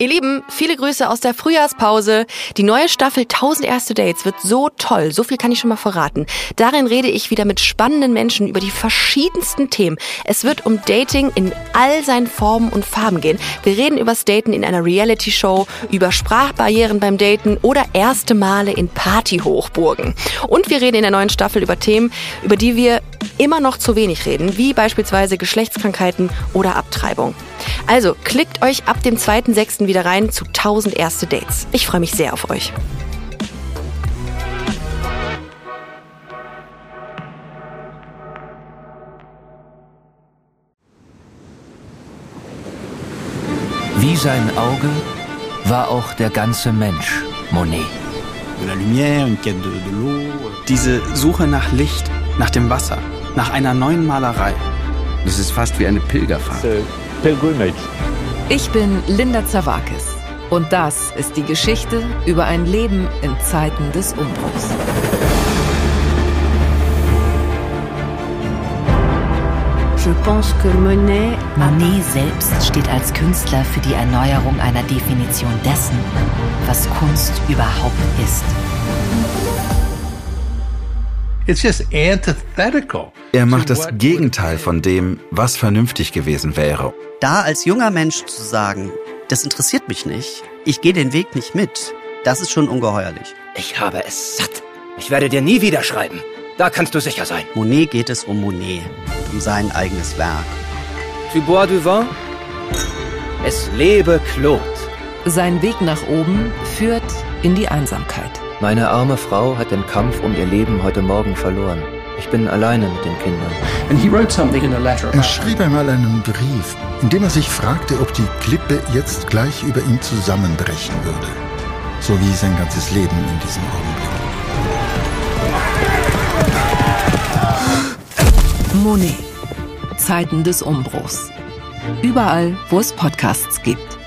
Ihr Lieben, viele Grüße aus der Frühjahrspause. Die neue Staffel 1000 erste Dates wird so toll, so viel kann ich schon mal verraten. Darin rede ich wieder mit spannenden Menschen über die verschiedensten Themen. Es wird um Dating in all seinen Formen und Farben gehen. Wir reden übers Daten in einer Reality-Show, über Sprachbarrieren beim Daten oder erste Male in Partyhochburgen. Und wir reden in der neuen Staffel über Themen, über die wir immer noch zu wenig reden, wie beispielsweise Geschlechtskrankheiten oder Abtreibung. Also klickt euch ab dem 2.6. wieder rein zu 1000 erste Dates. Ich freue mich sehr auf euch. Wie sein Auge war auch der ganze Mensch Monet. Diese Suche nach Licht, nach dem Wasser, nach einer neuen Malerei. Das ist fast wie eine Pilgerfahrt. Ich bin Linda Zawakis und das ist die Geschichte über ein Leben in Zeiten des Umbruchs. Monet selbst steht als Künstler für die Erneuerung einer Definition dessen, was Kunst überhaupt ist. Er macht das Gegenteil von dem, was vernünftig gewesen wäre. Da als junger Mensch zu sagen, das interessiert mich nicht, ich gehe den Weg nicht mit, das ist schon ungeheuerlich. Ich habe es satt. Ich werde dir nie wieder schreiben. Da kannst du sicher sein. Monet geht es um Monet und um sein eigenes Werk. Tu bois du vin? Es lebe Claude. Sein Weg nach oben führt in die Einsamkeit. Meine arme Frau hat den Kampf um ihr Leben heute Morgen verloren. Ich bin alleine mit den Kindern. Er schrieb einmal einen Brief, in dem er sich fragte, ob die Klippe jetzt gleich über ihm zusammenbrechen würde. So wie sein ganzes Leben in diesem Augenblick. Monet. Zeiten des Umbruchs. Überall, wo es Podcasts gibt.